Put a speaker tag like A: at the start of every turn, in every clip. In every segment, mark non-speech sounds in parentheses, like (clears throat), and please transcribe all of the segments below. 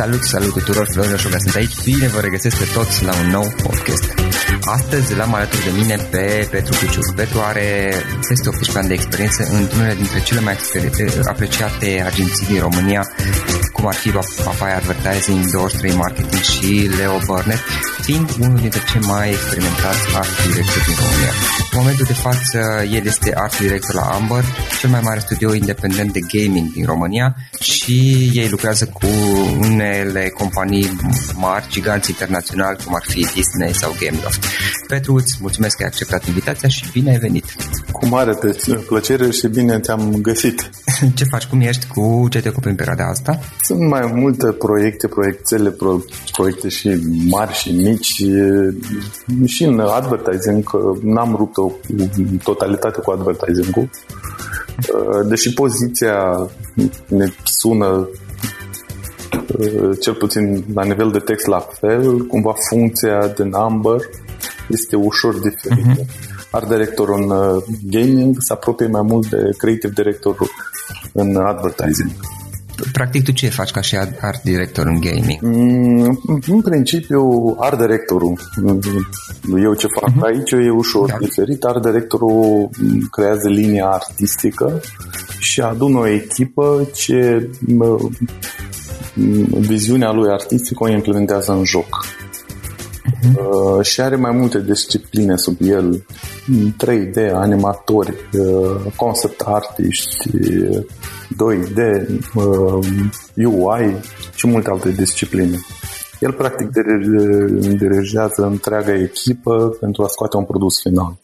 A: Salut, salut tuturor, Florin Roșoga sunt aici, bine vă regăsesc pe toți la un nou podcast. Astăzi l-am alături de mine pe Petru Cuciuc. Petru are peste 18 ani de experiență în unele dintre cele mai apreciate agenții din România, cum ar fi Papaya Advertising, 23 Marketing și Leo Burnett, fiind unul dintre cei mai experimentați art directori din România. În momentul de față, el este art director la Amber, cel mai mare studio independent de gaming din România și ei lucrează cu unele companii mari, giganți internaționali, cum ar fi Disney sau Gameloft. Petru, îți mulțumesc că ai acceptat invitația și bine ai venit!
B: Cu mare plăcere și bine te-am găsit! (laughs)
A: Ce faci? Cum ești? Cu ce te ocupi în perioada asta?
B: Sunt mai multe proiecte, proiectele, pro, proiecte și mari și mici și în advertising, că n-am rupt-o totalitate cu advertising-ul. Deși poziția ne sună cel puțin la nivel de text la fel, cumva funcția de number este ușor diferită. Uh-huh. Art director în uh, gaming se apropie mai mult de creative director în advertising.
A: Practic tu ce faci ca și art director în gaming?
B: Mm, în principiu, art directorul. Eu ce fac uh-huh. aici e ușor da. diferit. Art directorul creează linia artistică și adună o echipă ce viziunea lui artistică o implementează în joc. Uh, și are mai multe discipline sub el 3D, animatori, uh, concept artiști 2D, uh, UI și multe alte discipline. El practic dirigează întreaga echipă pentru a scoate un produs final.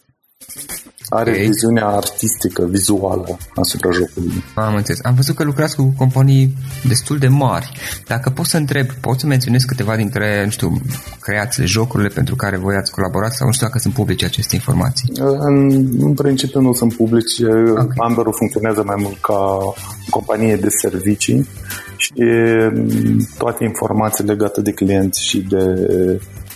B: Are okay. viziunea artistică, vizuală asupra jocului.
A: Am înțeles. Am văzut că lucrați cu companii destul de mari. Dacă pot să întreb, poți să menționez câteva dintre, nu știu, creațiile, jocurile pentru care voi ați colaborat sau nu știu dacă sunt publice aceste informații?
B: În, în principiu nu sunt publice. Okay. Amberul funcționează mai mult ca companie de servicii și toate informații legate de clienți și de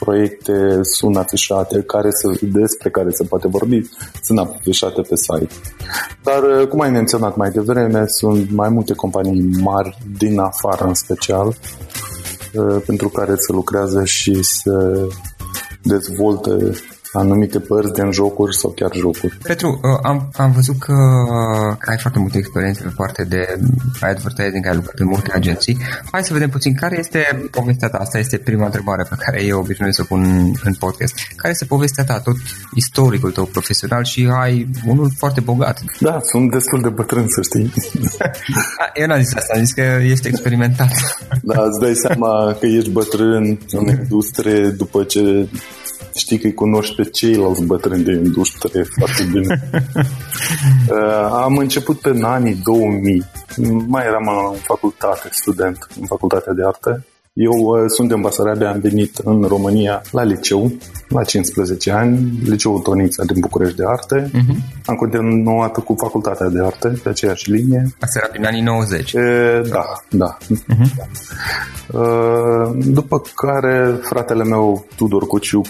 B: proiecte sunt afișate, care se, despre care se poate vorbi, sunt afișate pe site. Dar, uh, cum ai menționat mai devreme, sunt mai multe companii mari din afară în special, uh, pentru care se lucrează și se dezvoltă anumite părți din jocuri sau chiar jocuri.
A: Petru, uh, am, am văzut că ai foarte multe experiențe pe partea de advertising, ai lucrat în multe agenții. Hai să vedem puțin care este povestea ta. Asta este prima întrebare pe care eu obișnuiesc să o pun în podcast. Care este povestea ta, tot istoricul tău profesional și ai unul foarte bogat?
B: Da, sunt destul de bătrân, să știi. (laughs)
A: eu n-am zis asta, am zis că ești experimentat.
B: da, îți dai seama că ești bătrân în industrie după ce știi că îi cunoști pe ceilalți bătrâni de industrie foarte bine. (laughs) uh, am început pe în anii 2000. Mai eram în facultate, student în facultatea de arte eu uh, sunt din Basarabia, am venit în România la liceu, la 15 ani, liceul Tonița din București de Arte. Uh-huh. Am continuat cu facultatea de arte, pe aceeași linie.
A: Asta era prin anii 90?
B: E, da, da. Uh-huh. da. Uh, după care fratele meu, Tudor Cuciuc,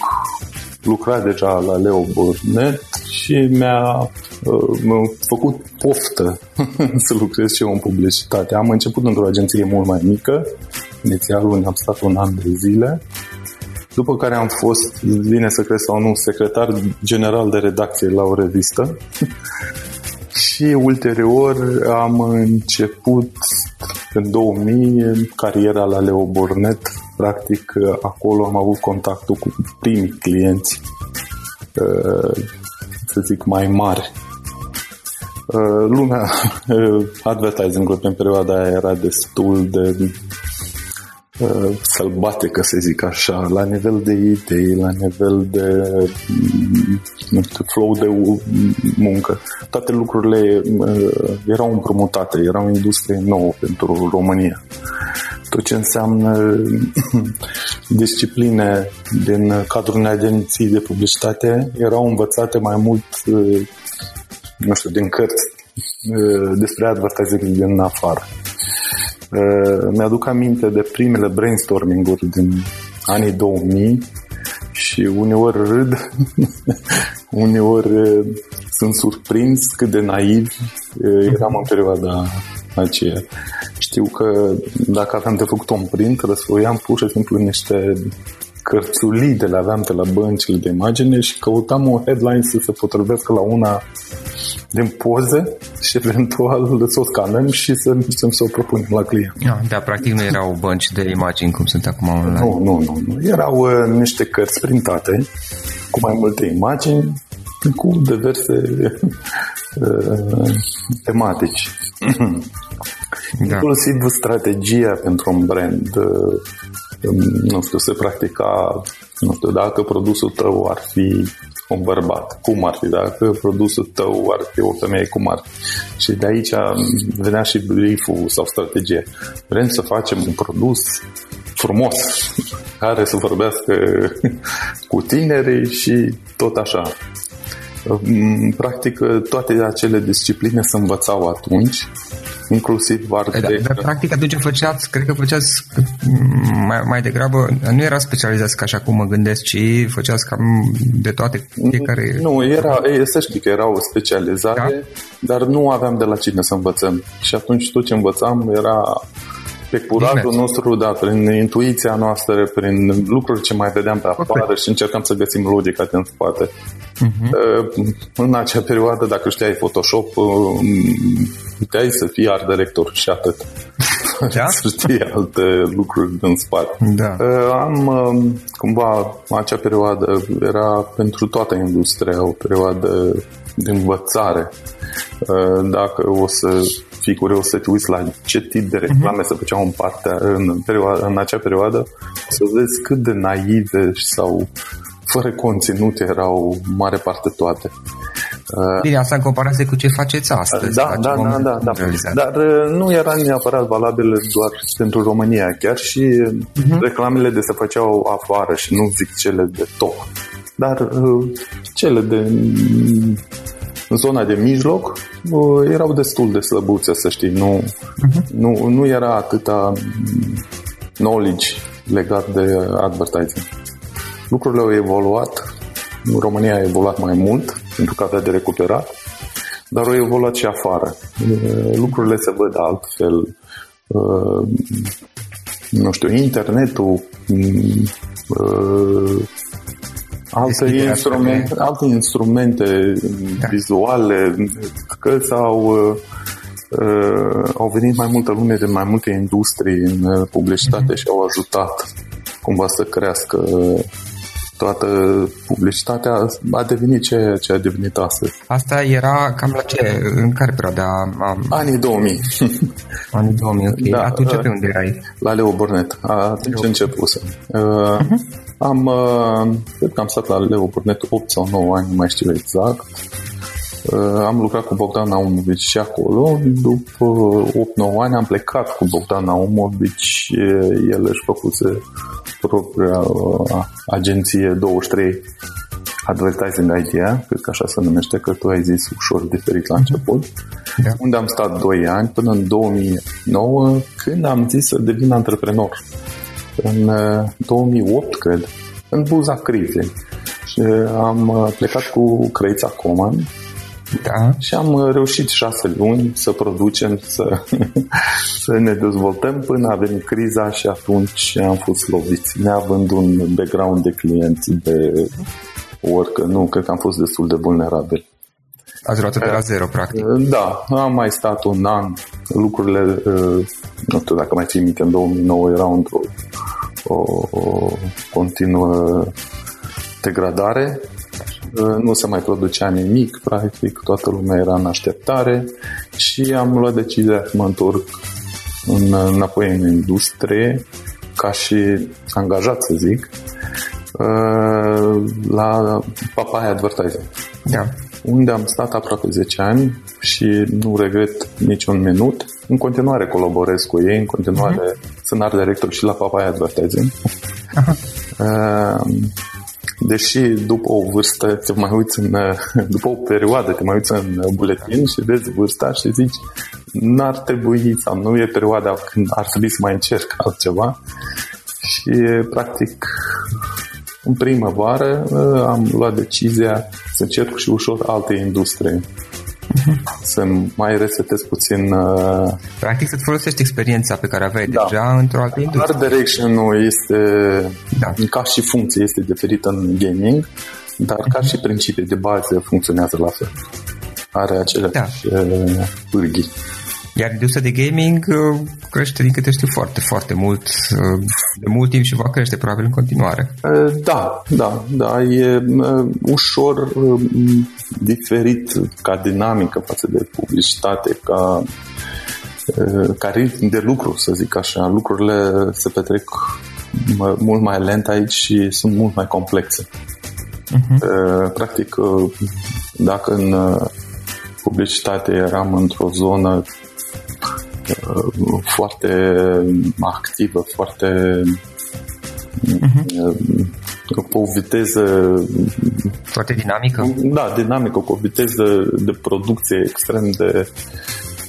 B: lucra deja la Leo Burnett și mi-a, uh, mi-a făcut poftă (laughs) să lucrez și eu în publicitate. Am început într-o agenție mult mai mică, inițial unde am stat un an de zile, după care am fost, vine să crezi sau nu, secretar general de redacție la o revistă (laughs) și ulterior am început în 2000 cariera la Leo Bornet. Practic acolo am avut contactul cu primii clienți să zic mai mari lumea (laughs) advertising în perioada aia era destul de uh, sălbatică, să zic așa, la nivel de idei, la nivel de nu știu, flow de muncă. Toate lucrurile uh, erau împrumutate, era o industrie nouă pentru România. Tot ce înseamnă (coughs) discipline din cadrul unei agenții de publicitate erau învățate mai mult uh, nu știu, din cărți uh, despre advertising din afară. Uh, mi-aduc aminte de primele brainstorming-uri din anii 2000 și uneori râd, (laughs) uneori uh, sunt surprins cât de naiv uh, eram în perioada aceea. știu că dacă aveam de făcut un print, răsfoiam pur și simplu niște cărțulii de le aveam de la băncile de imagine și căutam un headline să se potrivească la una din poze și eventual să o scanăm și să mergem să o propunem la client.
A: Da, da, practic nu erau bănci de imagini cum sunt acum online.
B: Nu, nu, nu. nu. Erau uh, niște cărți printate cu mai multe imagini cu diverse (laughs) uh, tematici. (clears throat) Da. Inclusiv strategia pentru un brand uh, nu știu, se practica, nu știu, dacă produsul tău ar fi un bărbat, cum ar fi, dacă produsul tău ar fi o femeie, cum ar fi. Și de aici venea și brief sau strategie. Vrem să facem un produs frumos, care să vorbească (laughs) cu tinerii și tot așa. Practic, toate acele discipline se învățau atunci inclusiv arte.
A: Dar, dar practic atunci făceați, cred că făceați mai, mai degrabă, nu era specializați ca așa cum mă gândesc, ci făceați cam de toate fiecare...
B: Nu, era, e, să știi că era o specializare, da? dar nu aveam de la cine să învățăm. Și atunci tot ce învățam era pe curatul nostru, da, prin intuiția noastră, prin lucruri ce mai vedeam pe afară okay. și încercam să găsim logica din spate. Uh-huh. În acea perioadă, dacă știai Photoshop, uh, puteai să fii art director și atât. Da? (laughs) să știi alte lucruri din spate.
A: Da.
B: Uh, am cumva acea perioadă era pentru toată industria o perioadă de învățare. Dacă o să fii curios să te uiți la ce tip de reclame uh-huh. se făceau în, partea, în, perioada, în acea perioadă, să vezi cât de naive sau fără conținut erau mare parte toate.
A: Bine, asta în comparație cu ce faceți astăzi.
B: Da, da, da, da, da. Dar uh, nu era neapărat valabil doar pentru România, chiar și uh-huh. reclamele de se făceau afară și nu zic cele de top. Dar uh, cele de în zona de mijloc uh, erau destul de slăbuțe, să știi. Nu, uh-huh. nu, nu era atâta knowledge legat de advertising. Lucrurile au evoluat, România a evoluat mai mult pentru că avea de recuperat, dar au evoluat și afară. Uh, lucrurile se văd altfel. Uh, nu știu, internetul alte instrumente, alte instrumente da. vizuale, că s-au uh, au venit mai multă lume de mai multe industrii în uh, publicitate mm-hmm. și au ajutat cumva să crească toată publicitatea a devenit ce, ce a devenit astăzi.
A: Asta era cam la ce? În care perioada?
B: Am... Anii 2000. (laughs)
A: Anii 2000, ok. Da, Atunci pe unde erai?
B: La Leo Burnett. Atunci începusem. Uh, uh-huh. Am, uh, cred că am stat la Leo Burnett 8 sau 9 ani, nu mai știu exact. Uh, am lucrat cu Bogdan Naumovic și acolo. După 8-9 ani am plecat cu Bogdan Naumovic. El își făcuse propria uh, agenție 23 Advertising Idea, cred că așa se numește, că tu ai zis ușor diferit la început, yeah. unde am stat 2 ani până în 2009, când am zis să devin antreprenor în 2008, uh, cred, în buza crizei. Și uh, am uh, plecat cu Crăița Coman da. și am reușit șase luni să producem, să, (laughs) să ne dezvoltăm până a venit criza și atunci am fost loviți, neavând un background de clienți de orică, nu, cred că am fost destul de vulnerabil.
A: Ați luat de la zero, practic.
B: Da, am mai stat un an. Lucrurile, nu știu dacă mai ții minte, în 2009 erau într-o o, o continuă degradare. Nu se mai producea nimic, practic, toată lumea era în așteptare și am luat decizia să mă întorc în, înapoi în industrie ca și angajat, să zic, la Papaya Advertising.
A: Da
B: unde am stat aproape 10 ani și nu regret niciun minut. În continuare colaborez cu ei, în continuare uh-huh. sunt art director și la Papaya Advertising. Uh-huh. Deși după o vârstă te mai uiți în, (laughs) după o perioadă te mai uiți în buletin și vezi vârsta și zici n-ar trebui sau nu e perioada când ar trebui să mai încerc altceva și practic în primăvară am luat decizia să încerc și ușor alte industrie. să mai resetez puțin... Uh...
A: Practic să-ți folosești experiența pe care aveai da. deja într-o altă industrie.
B: Art direction este, da. ca și funcție, este diferită în gaming, dar uh-huh. ca mhm. și principii de bază funcționează la fel. Are aceleași da. Uh, pârghii.
A: Iar industria de gaming uh, crește, din câte știu, foarte, foarte mult, uh, de mult timp și va crește probabil în continuare.
B: Uh, da, da, da. E ușor diferit ca dinamică față de publicitate, ca ca ritm de lucru, să zic așa. Lucrurile se petrec mult mai lent aici și sunt mult mai complexe. Uh-huh. Practic, dacă în publicitate eram într-o zonă Uh, foarte activă, foarte uh-huh. cu o viteză
A: foarte dinamică.
B: Da, dinamică, cu o viteză de producție extrem de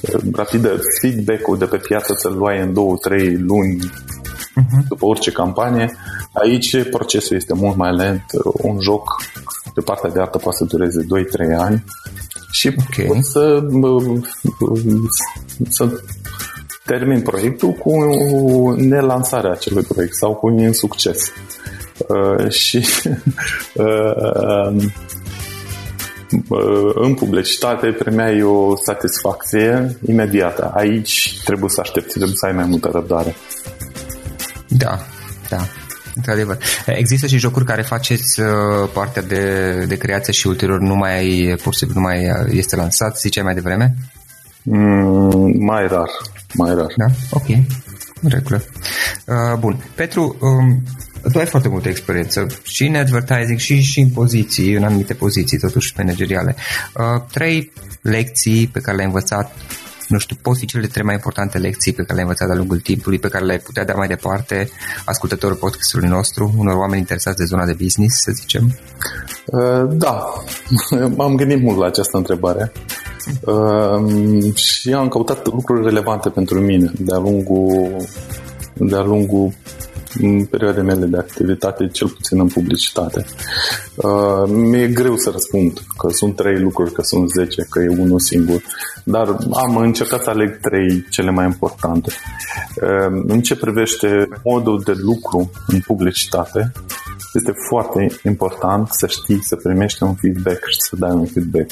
B: uh, rapidă. Feedback-ul de pe piață să-l luai în două, trei luni uh-huh. după orice campanie. Aici procesul este mult mai lent. Un joc de partea de artă poate să dureze 2-3 ani și okay. poți să, să termin proiectul cu nelansarea acelui proiect sau cu un insucces. Uh, și (laughs) uh, uh, în publicitate primeai o satisfacție imediată. Aici trebuie să aștepți, trebuie să ai mai multă răbdare.
A: Da, da. Într-adevăr. Există și jocuri care faceți uh, partea de, de creație și ulterior nu mai, pur și simplu, nu mai este lansat, ziceai mai devreme?
B: Mm, mai rar mai rar.
A: Da? Ok. În regulă. Uh, bun. Petru, um, tu ai foarte multă experiență și în advertising și, și în poziții, în anumite poziții, totuși manageriale. Uh, trei lecții pe care le-ai învățat nu știu, poți fi cele trei mai importante lecții pe care le-ai învățat de-a lungul timpului, pe care le-ai putea da mai departe ascultătorul podcastului nostru, unor oameni interesați de zona de business, să zicem?
B: Uh, da, (laughs) m-am gândit mult la această întrebare uh, și am căutat lucruri relevante pentru mine de-a lungul, de-a lungul perioadei mele de activitate, cel puțin în publicitate. Uh, mi-e greu să răspund că sunt trei lucruri, că sunt zece, că e unul singur, dar am încercat să aleg trei cele mai importante. Uh, în ce privește modul de lucru în publicitate, este foarte important să știi să primești un feedback și să dai un feedback.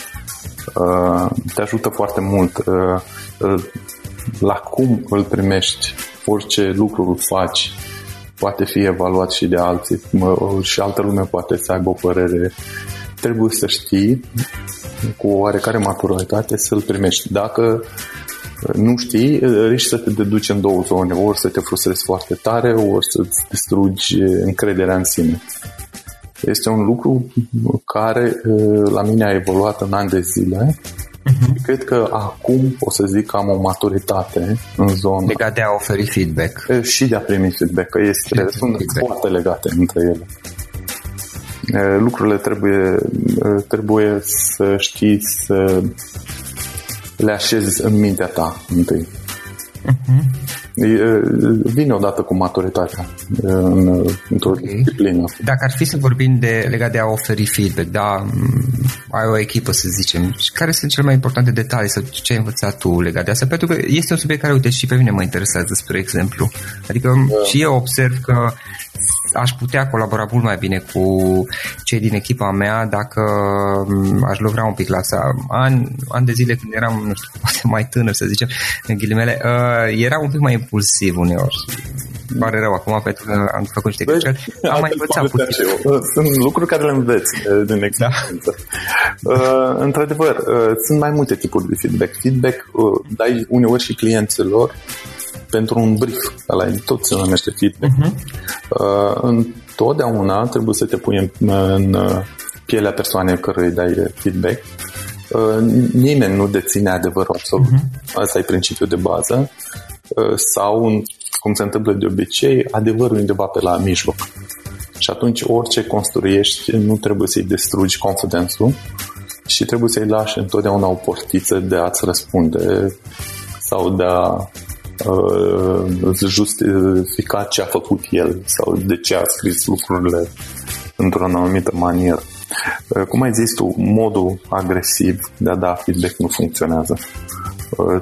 B: Uh, te ajută foarte mult uh, uh, la cum îl primești, orice lucru îl faci, poate fi evaluat și de alții și altă lume poate să aibă o părere. Trebuie să știi cu oarecare maturitate să-l primești. Dacă nu știi, riști să te deduci în două zone, ori să te frustrezi foarte tare, ori să-ți distrugi încrederea în sine. Este un lucru care la mine a evoluat în ani de zile Uh-huh. Cred că acum o să zic că am o maturitate în zonă.
A: Legat de a oferi feedback.
B: Și de a primi feedback, că este, sunt feedback. foarte legate între ele. Lucrurile trebuie, trebuie să știi să le așezi în mintea ta întâi. Uh-huh vine odată cu maturitatea în, într-o okay. disciplină.
A: Dacă ar fi să vorbim de legat de a oferi feedback, da, ai o echipă să zicem, care sunt cele mai importante detalii sau ce ai învățat tu legat de asta? Pentru că este un subiect care, uite, și pe mine mă interesează, spre exemplu. Adică da. și eu observ că aș putea colabora mult mai bine cu cei din echipa mea dacă aș lucra un pic la asta. An, an de zile când eram, nu știu, (laughs) poate mai tânăr să zicem, în ghilimele, uh, era un pic mai impulsiv uneori. Pare rău acum pentru că am făcut niște greșeli. Am mai învățat puțin.
B: Sunt lucruri care le înveți uh, din da. experiență. Da. Uh, într-adevăr, uh, sunt mai multe tipuri de feedback. Feedback uh, dai uneori și clienților pentru un brief, ăla tot se numește feedback. Uh-huh. Uh, întotdeauna trebuie să te pui în, în uh, pielea persoanei cărui îi dai feedback. Uh, nimeni nu deține adevărul absolut. Uh-huh. Asta e principiul de bază. Uh, sau, cum se întâmplă de obicei, adevărul undeva pe la mijloc. Și atunci orice construiești nu trebuie să-i destrugi confidențul și trebuie să-i lași întotdeauna o portiță de a-ți răspunde sau de a uh, justifica ce a făcut el sau de ce a scris lucrurile într-o anumită manieră. cum ai zis tu, modul agresiv de a da feedback nu funcționează.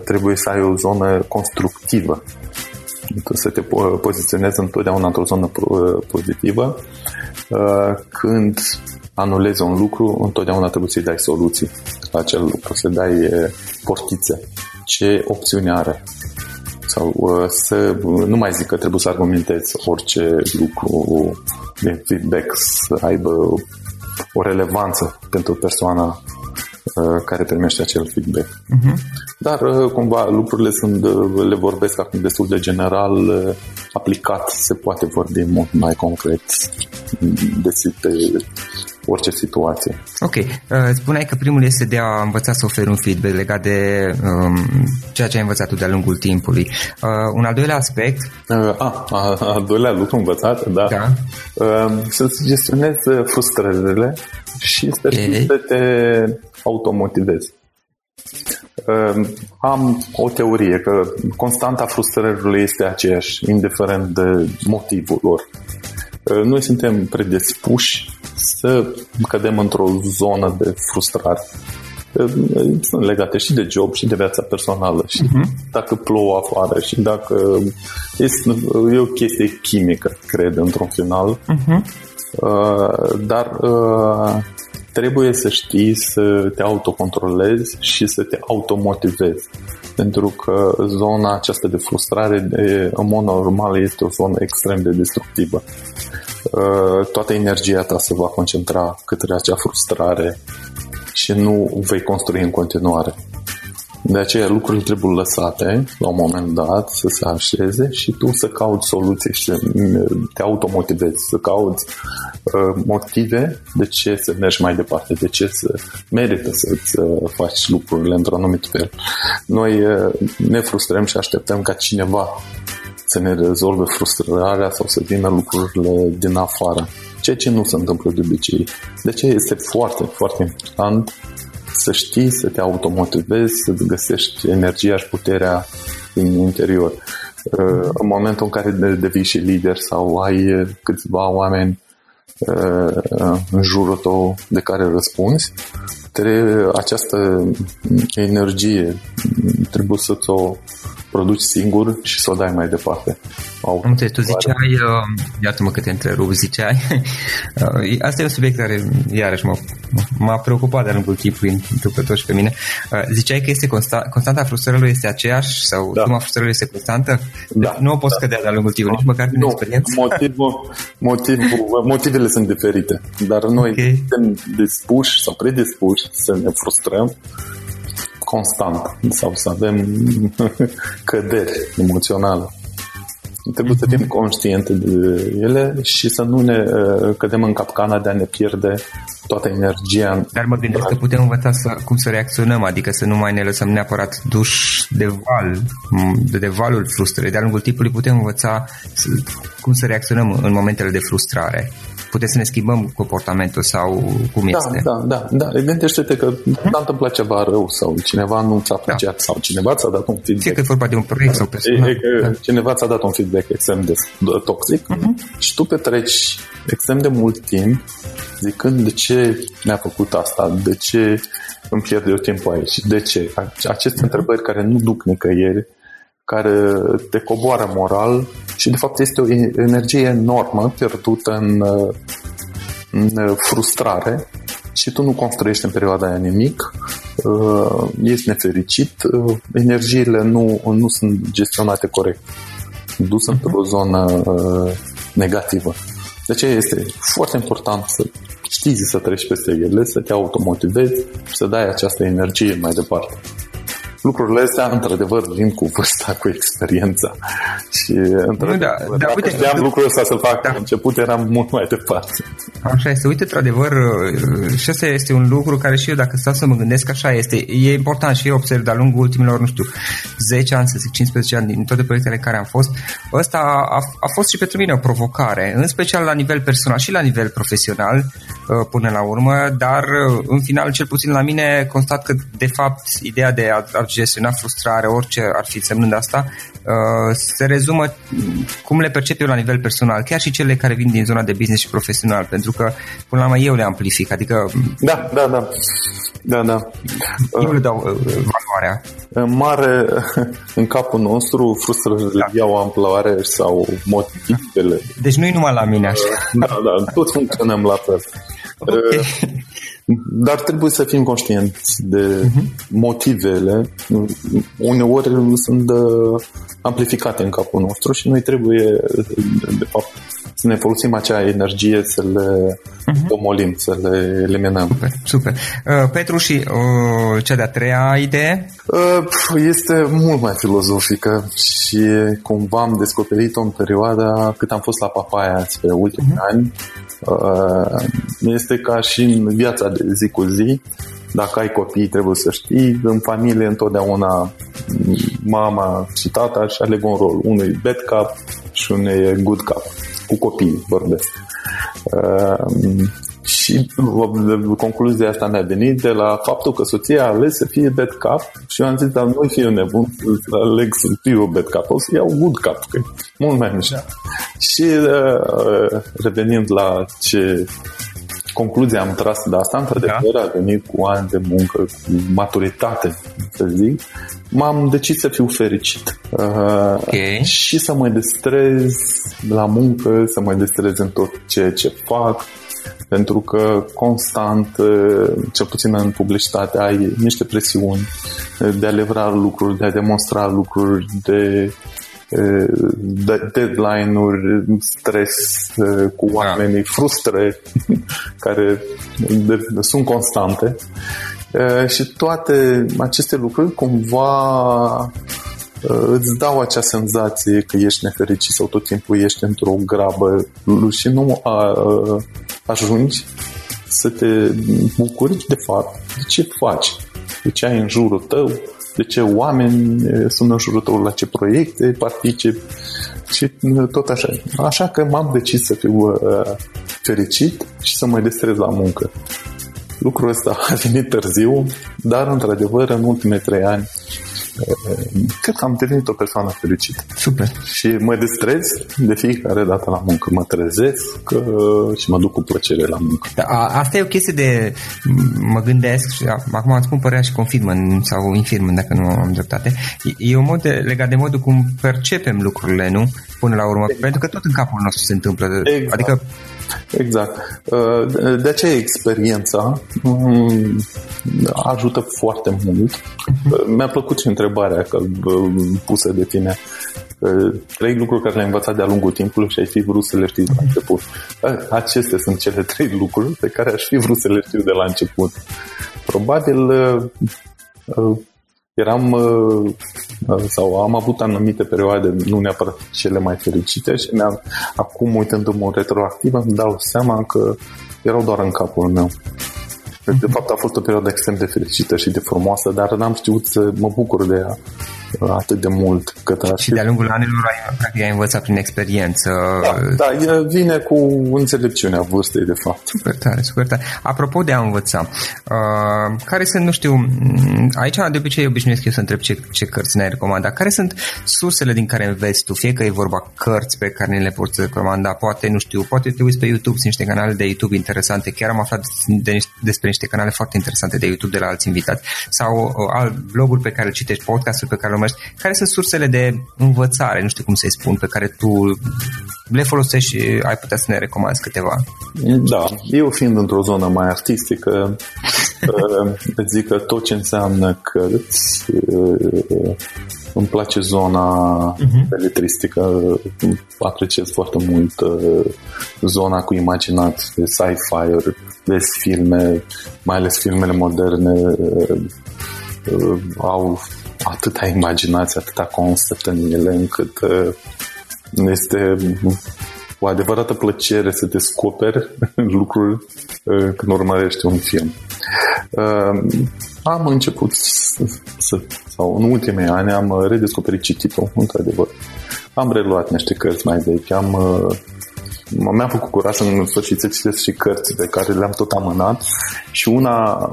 B: Trebuie să ai o zonă constructivă să te poziționezi întotdeauna într-o zonă pozitivă. Când anulezi un lucru, întotdeauna trebuie să-i dai soluții la acel lucru, să dai portițe. Ce opțiune are? Sau să nu mai zic că trebuie să argumentezi orice lucru de feedback să aibă o relevanță pentru persoana care primește acel feedback. Uh-huh. Dar cumva lucrurile sunt, le vorbesc acum destul de general, aplicat se poate vorbi mult mai concret de pe orice situație.
A: Ok. Uh, spuneai că primul este de a învăța să oferi un feedback legat de um, ceea ce ai învățat tu de-a lungul timpului. Uh, un al doilea aspect...
B: Uh, a, a, al doilea lucru învățat, da. da. Uh, să-ți gestionezi frustrările și să okay. să te automotivezi. Uh, am o teorie că constanta frustrărilor este aceeași, indiferent de motivul lor. Uh, noi suntem predispuși să cădem într-o zonă de frustrare. Sunt legate și de job și de viața personală și uh-huh. dacă plouă afară și dacă este, e o chestie chimică, cred, într-un final. Uh-huh. Dar uh, trebuie să știi să te autocontrolezi și să te automotivezi. Pentru că zona aceasta de frustrare, de, în mod normal, este o zonă extrem de destructivă. Uh, toată energia ta se va concentra către acea frustrare și nu vei construi în continuare. De aceea lucrurile trebuie lăsate la un moment dat să se așeze și tu să cauți soluții și să te automotivezi, să cauți uh, motive de ce să mergi mai departe, de ce să merită să-ți uh, faci lucrurile într-un anumit fel. Noi uh, ne frustrăm și așteptăm ca cineva să ne rezolve frustrarea sau să vină lucrurile din afară. Ceea ce nu se întâmplă de obicei. De ce este foarte, foarte important să știi, să te automotivezi, să găsești energia și puterea din interior. Uh, în momentul în care devii și lider sau ai câțiva oameni uh, în jurul tău de care răspunzi, trebuie, această energie trebuie să ți-o produci singur și să o dai mai departe.
A: Am înțeles, tu ziceai, uh, iartă-mă că te întrerup, ziceai, (laughs) uh, asta e un subiect care iarăși m-a, m-a preocupat de-a lungul timpului pe toți și pe mine. Uh, ziceai că este consta, constanta frustrărilor este aceeași sau da. suma frustrărilor este constantă? Da. Nu o poți da. cădea de-a lungul timpului, nici măcar din experiență?
B: Motivul, motivul, motivele sunt diferite, dar noi okay. suntem dispuși sau predispuși să ne frustrăm constant sau să avem (laughs) căderi emoționale. Trebuie să fim conștiente de ele și să nu ne uh, cădem în capcana de a ne pierde toată energia.
A: Dar mă gândesc că putem învăța să, cum să reacționăm, adică să nu mai ne lăsăm neapărat duși de val, de, de valul frustrării. De-a lungul timpului putem învăța să, cum să reacționăm în momentele de frustrare putem să ne schimbăm comportamentul sau cum
B: da,
A: este.
B: Da, da, da. Gândește-te că uh-huh. s-a întâmplat ceva rău sau cineva nu ți-a apreciat da. sau cineva ți-a dat un feedback. Fie
A: că e vorba de un proiect sau personal. E,
B: e, da. Cineva ți-a dat un feedback extrem de toxic uh-huh. și tu petreci extrem de mult timp zicând de ce mi-a făcut asta, de ce îmi pierd eu timpul aici, de ce. Aceste întrebări care nu duc nicăieri, care te coboară moral și de fapt este o energie enormă pierdută în, în frustrare și tu nu construiești în perioada aia nimic, uh, ești nefericit, uh, energiile nu, nu sunt gestionate corect, dus într-o zonă uh, negativă. De aceea este foarte important să știi să treci peste ele, să te automotivezi, să dai această energie mai departe lucrurile astea, într-adevăr, vin cu vârsta, cu experiența. Și, într-adevăr, da, da, uite, știam da, lucrul ăsta să fac da. început, eram mult mai departe.
A: Așa este. Uite, într-adevăr, și asta este un lucru care și eu, dacă stau să mă gândesc, așa este. E important și eu observ de-a lungul ultimilor, nu știu, 10 ani, să zic 15 ani, din toate proiectele în care am fost, ăsta a, a fost și pentru mine o provocare, în special la nivel personal și la nivel profesional, uh, până la urmă, dar uh, în final, cel puțin la mine, constat că, de fapt, ideea de a gestiona frustrare, orice ar fi semnând asta, uh, se rezumă cum le percep eu la nivel personal, chiar și cele care vin din zona de business și profesional, pentru că până la urmă eu le amplific, adică...
B: Da, da, da. Da, da.
A: Eu le dau uh, valoarea.
B: În mare, în capul nostru, frustrările da. iau amploare sau motivele.
A: Deci nu e numai la mine așa.
B: Da, da, toți funcționăm la fel. Okay. Dar trebuie să fim conștienți de uh-huh. motivele. Uneori sunt uh, amplificate în capul nostru și noi trebuie, de fapt, să ne folosim acea energie să le uh-huh. omolim, să le eliminăm.
A: Super, super. Uh, Petru, și uh, cea de-a treia idee?
B: Uh, este mult mai filozofică și cumva am descoperit-o în perioada cât am fost la Papaya pe ultimii uh-huh. ani. Uh, este ca și în viața de zi cu zi. Dacă ai copii, trebuie să știi. În familie, întotdeauna mama și tata și aleg un rol. Unul e bad cap și unul e good cap cu copii vorbesc. Uh, și concluzia asta mi-a venit de la faptul că soția a ales să fie bad cap și eu am zis, dar nu fie nebun să aleg să fiu bad cap, o să iau good cap, că e mult mai mișto. Și uh, revenind la ce concluzia am tras de asta, într-adevăr, da. a venit cu ani de muncă, cu maturitate, să zic, m-am decis să fiu fericit. Uh, okay. Și să mă destrez la muncă, să mă destrez în tot ceea ce fac, pentru că constant, uh, cel puțin în publicitate, ai niște presiuni de a levra lucruri, de a demonstra lucruri, de deadline-uri, stres cu da. oamenii, frustre (laughs) care sunt constante. Și toate aceste lucruri cumva îți dau acea senzație că ești nefericit sau tot timpul ești într-o grabă. Și nu ajungi să te bucuri de fapt de ce faci, de ce ai în jurul tău, de ce oameni sunt în jurul tău, la ce proiecte particip și tot așa. Așa că m-am decis să fiu uh, fericit și să mă destrez la muncă. Lucrul ăsta a venit târziu, dar într-adevăr în ultimele trei ani cred că am devenit o persoană fericită.
A: Super.
B: Și mă destrez de fiecare dată la muncă. Mă trezesc și mă duc cu plăcere la muncă.
A: Da, asta e o chestie de... Mă gândesc și acum îți spun părerea și confirmă sau infirmă dacă nu am dreptate. E un mod de, legat de modul cum percepem lucrurile, nu? Până la urmă. Exact. Pentru că tot în capul nostru se întâmplă. Exact. Adică
B: Exact. Uh, de aceea experiența um, ajută foarte mult. Uh, mi-a plăcut și întrebarea că, uh, pusă de tine. Trei lucruri care le-ai învățat de-a lungul timpului și ai fi vrut să le știi de la început. Acestea sunt cele (laughs) trei lucruri pe care aș fi vrut să le știu de la început. Probabil eram uh, uh, sau am avut anumite perioade nu neapărat cele mai fericite și mi-am, acum uitându-mă retroactiv îmi dau seama că erau doar în capul meu. De fapt a fost o perioadă extrem de fericită și de frumoasă, dar n-am știut să mă bucur de ea atât de mult. Cât
A: și de-a lungul anilor ai, practic, ai învățat prin experiență.
B: Da, da, vine cu înțelepciunea vârstei, de fapt.
A: Super tare, super tare. Apropo de a învăța, uh, care sunt, nu știu, aici de obicei obișnuiesc eu să întreb ce, ce cărți ne-ai recomandat. Care sunt sursele din care înveți tu? Fie că e vorba cărți pe care ne le poți recomanda, poate, nu știu, poate te uiți pe YouTube, sunt niște canale de YouTube interesante. Chiar am aflat de, despre niște canale foarte interesante de YouTube de la alți invitați sau uh, alt bloguri pe care le citești, podcasturi pe care le urmărești. Care sunt sursele de învățare, nu știu cum să-i spun, pe care tu le folosești și ai putea să ne recomanzi câteva?
B: Da, eu fiind într-o zonă mai artistică, (laughs) uh, zic că tot ce înseamnă cărți uh, îmi place zona uh-huh. beletristică, apreciez foarte mult zona cu imaginație, sci-fi-uri, des filme, mai ales filmele moderne au atâta imaginație, atâta concept în ele, încât uh, este o adevărată plăcere să descoperi (laughs) lucruri uh, când urmărești un film. Uh, am început să, sau în ultimii ani am redescoperit cititul, într-adevăr. Am reluat niște cărți mai vechi, am mi-a făcut curaj în sfârșit să citesc și cărți pe care le-am tot amânat și una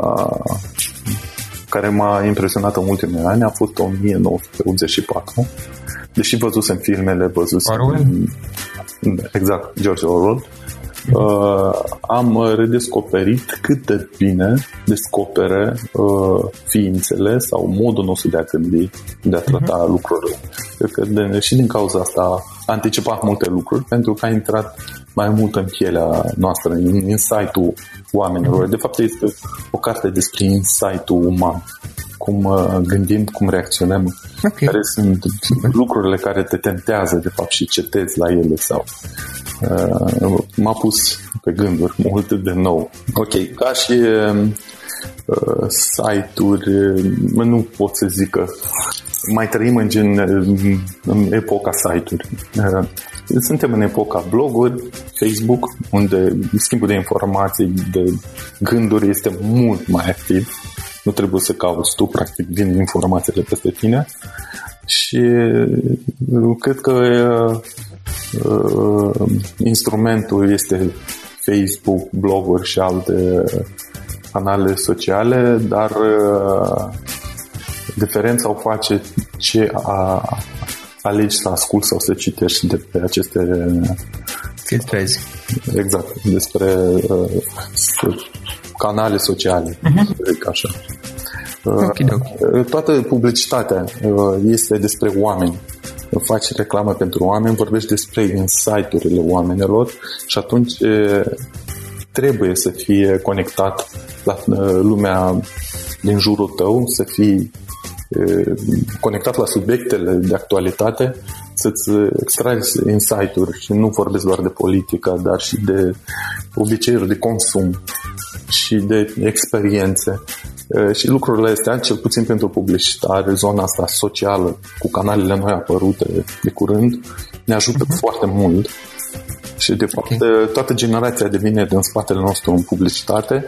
B: care m-a impresionat în ultimii ani a fost 1984. Deși văzusem filmele, văzusem...
A: Orwell?
B: Exact, George Orwell. Uh, am redescoperit cât de bine descopere uh, ființele sau modul nostru de a gândi, de a trata uh-huh. lucrurile. Cred că de, și din cauza asta a anticipat multe lucruri pentru că a intrat mai mult în pielea noastră, în insight-ul oamenilor. De fapt, este o carte despre insight-ul uman cum uh, gândim, cum reacționăm, okay. care sunt lucrurile care te tentează, de fapt, și cetezi la ele sau uh, m-a pus pe gânduri mult de nou. Ok, ca și uh, site-uri, uh, nu pot să zic că mai trăim în, gen, în epoca site-uri. Uh, suntem în epoca bloguri, Facebook, unde schimbul de informații, de gânduri este mult mai activ. Nu trebuie să cauți tu, practic, din informațiile peste tine. Și uh, cred că uh, instrumentul este Facebook, bloguri și alte canale sociale, dar uh, diferența o face ce a, alegi să asculti sau să citești de pe aceste
A: filtrezi.
B: Exact, despre uh, canale sociale, uh-huh. așa.
A: Okay, okay.
B: Toată publicitatea uh, este despre oameni. Faci reclamă pentru oameni, vorbești despre insight-urile oamenilor și atunci uh, trebuie să fie conectat la uh, lumea din jurul tău, să fii conectat la subiectele de actualitate, să-ți extragi insight-uri și nu vorbesc doar de politică, dar și de obiceiuri de consum și de experiențe. Și lucrurile astea, cel puțin pentru publicitate, zona asta socială, cu canalele noi apărute de curând, ne ajută uh-huh. foarte mult și de fapt okay. toată generația de vine din spatele nostru în publicitate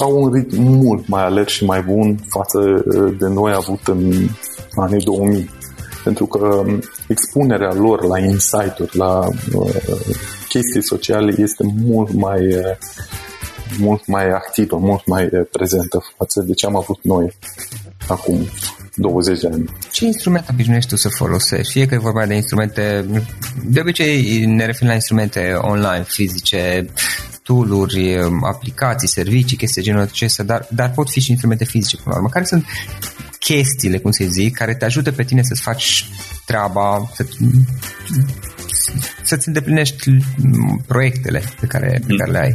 B: au un ritm mult mai alert și mai bun față de noi avut în anii 2000. Pentru că expunerea lor la insight-uri, la uh, chestii sociale este mult mai uh, mult mai activă, mult mai prezentă față de ce am avut noi acum 20 de ani.
A: Ce instrument obișnuiești tu să folosești? Fie că e vorba de instrumente, de obicei ne referim la instrumente online, fizice, tooluri, aplicații, servicii, chestii genul acesta, dar, dar pot fi și instrumente fizice până la urmă. Care sunt chestiile, cum să zic, care te ajută pe tine să-ți faci treaba, să, să-ți îndeplinești proiectele pe care, pe care le ai?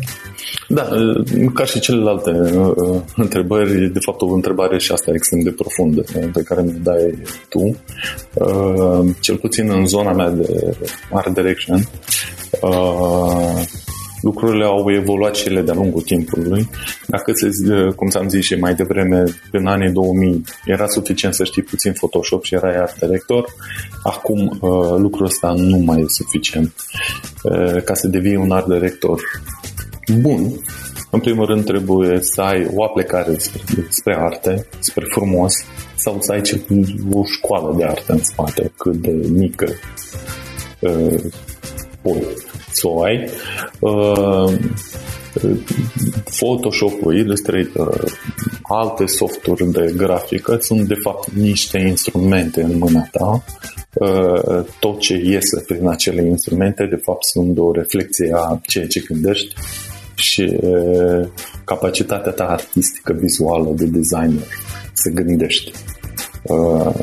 B: Da, ca și celelalte uh, întrebări, de fapt o întrebare și asta extrem de profundă uh, pe care mi dai tu. Uh, cel puțin în zona mea de art direction, lucrurile au evoluat și ele de-a lungul timpului. Dacă, se, cum ți-am zis și mai devreme, în anii 2000 era suficient să știi puțin Photoshop și erai art director, acum lucrul ăsta nu mai e suficient. Ca să devii un art director bun, în primul rând trebuie să ai o aplicare spre, spre arte, spre frumos, sau să ai o școală de artă în spate, cât de mică uh, poți să o ai. Uh, Photoshop-ul, Illustrator, alte softuri de grafică sunt de fapt niște instrumente în mâna ta. Uh, tot ce iese prin acele instrumente de fapt sunt o reflexie a ceea ce gândești și capacitatea ta artistică, vizuală, de designer, să gândești. Uh,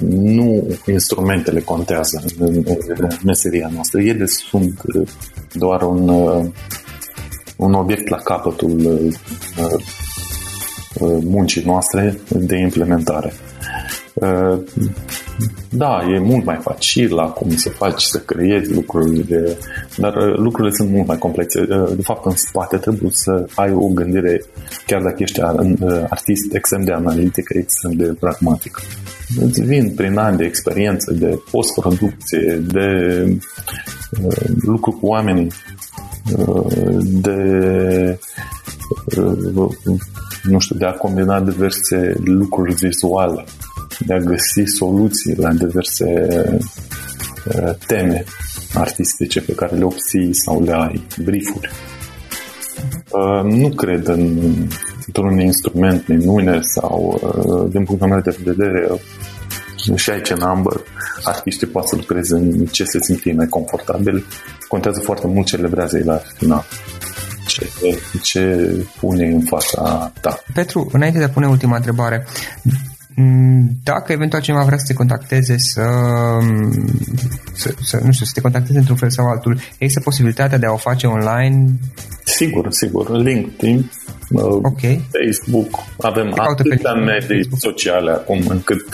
B: nu instrumentele contează în, în meseria noastră. Ele sunt doar un, un obiect la capătul muncii noastre de implementare. Da, e mult mai facil acum să faci, să creezi lucrurile, dar uh, lucrurile sunt mult mai complexe. Uh, de fapt, în spate trebuie să ai o gândire, chiar dacă ești uh, artist extrem de analitică, extrem de pragmatic. Îți vin prin ani de experiență, de postproducție, de lucru cu oamenii, de nu știu, de a combina diverse lucruri vizuale de a găsi soluții la diverse uh, teme artistice pe care le obții sau le ai, briefuri. Uh, nu cred în într-un instrument minune sau, uh, din punctul meu de vedere, și aici în Amber, artiștii pot să lucreze în ce se simte mai confortabil. Contează foarte mult ce livrează ei la final. Ce, ce pune în fața ta.
A: Petru, înainte de a pune ultima întrebare, dacă eventual cineva vrea să te contacteze să, să, să, nu știu, să te contacteze într-un fel sau altul, există posibilitatea de a o face online?
B: Sigur, sigur. LinkedIn, uh, okay. Facebook, avem atâtea medii sociale acum încât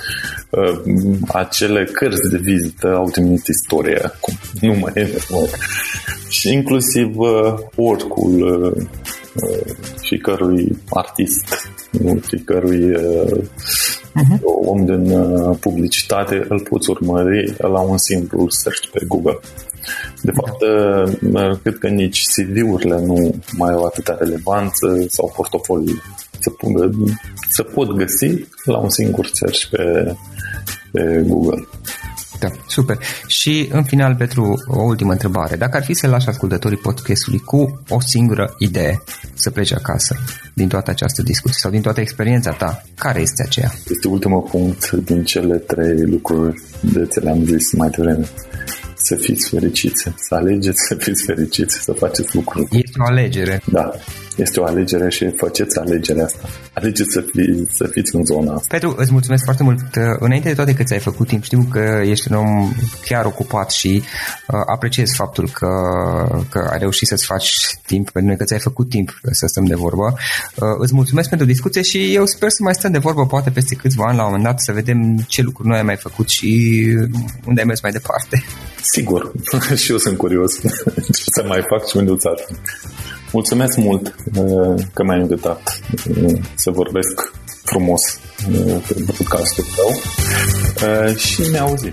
B: uh, acele cărți de vizită au devenit istorie acum. Nu mai e (laughs) Și inclusiv uh, oricul uh, uh, fiecărui artist, fiecărui uh, uh-huh. om din uh, publicitate, îl poți urmări la un simplu search pe Google. De fapt, uh, cred că nici CV-urile nu mai au atâta relevanță sau portofolii se, se pot găsi la un singur search pe, pe Google.
A: Da, super. Și în final, Petru, o ultimă întrebare. Dacă ar fi să lași ascultătorii podcastului cu o singură idee să plece acasă din toată această discuție sau din toată experiența ta, care este aceea?
B: Este ultimul punct din cele trei lucruri de ce le-am zis mai devreme să fiți fericiți, să alegeți să fiți fericiți, să faceți lucruri.
A: Este o alegere.
B: Da, este o alegere și faceți alegerea asta. Alegeți să, fi, să fiți în zona asta.
A: Petru, îți mulțumesc foarte mult. Înainte de toate că ți-ai făcut timp, știu că ești un om chiar ocupat și uh, apreciez faptul că, că ai reușit să-ți faci timp pentru noi, că ți-ai făcut timp să stăm de vorbă. Uh, îți mulțumesc pentru discuție și eu sper să mai stăm de vorbă poate peste câțiva ani la un moment dat să vedem ce lucruri noi ai mai făcut și unde ai mers mai departe.
B: Sigur, (laughs) și eu sunt curios (laughs) ce să mai fac și unde o Mulțumesc mult uh, că m-ai invitat uh, să vorbesc frumos uh, pe podcastul tău și ne auzim.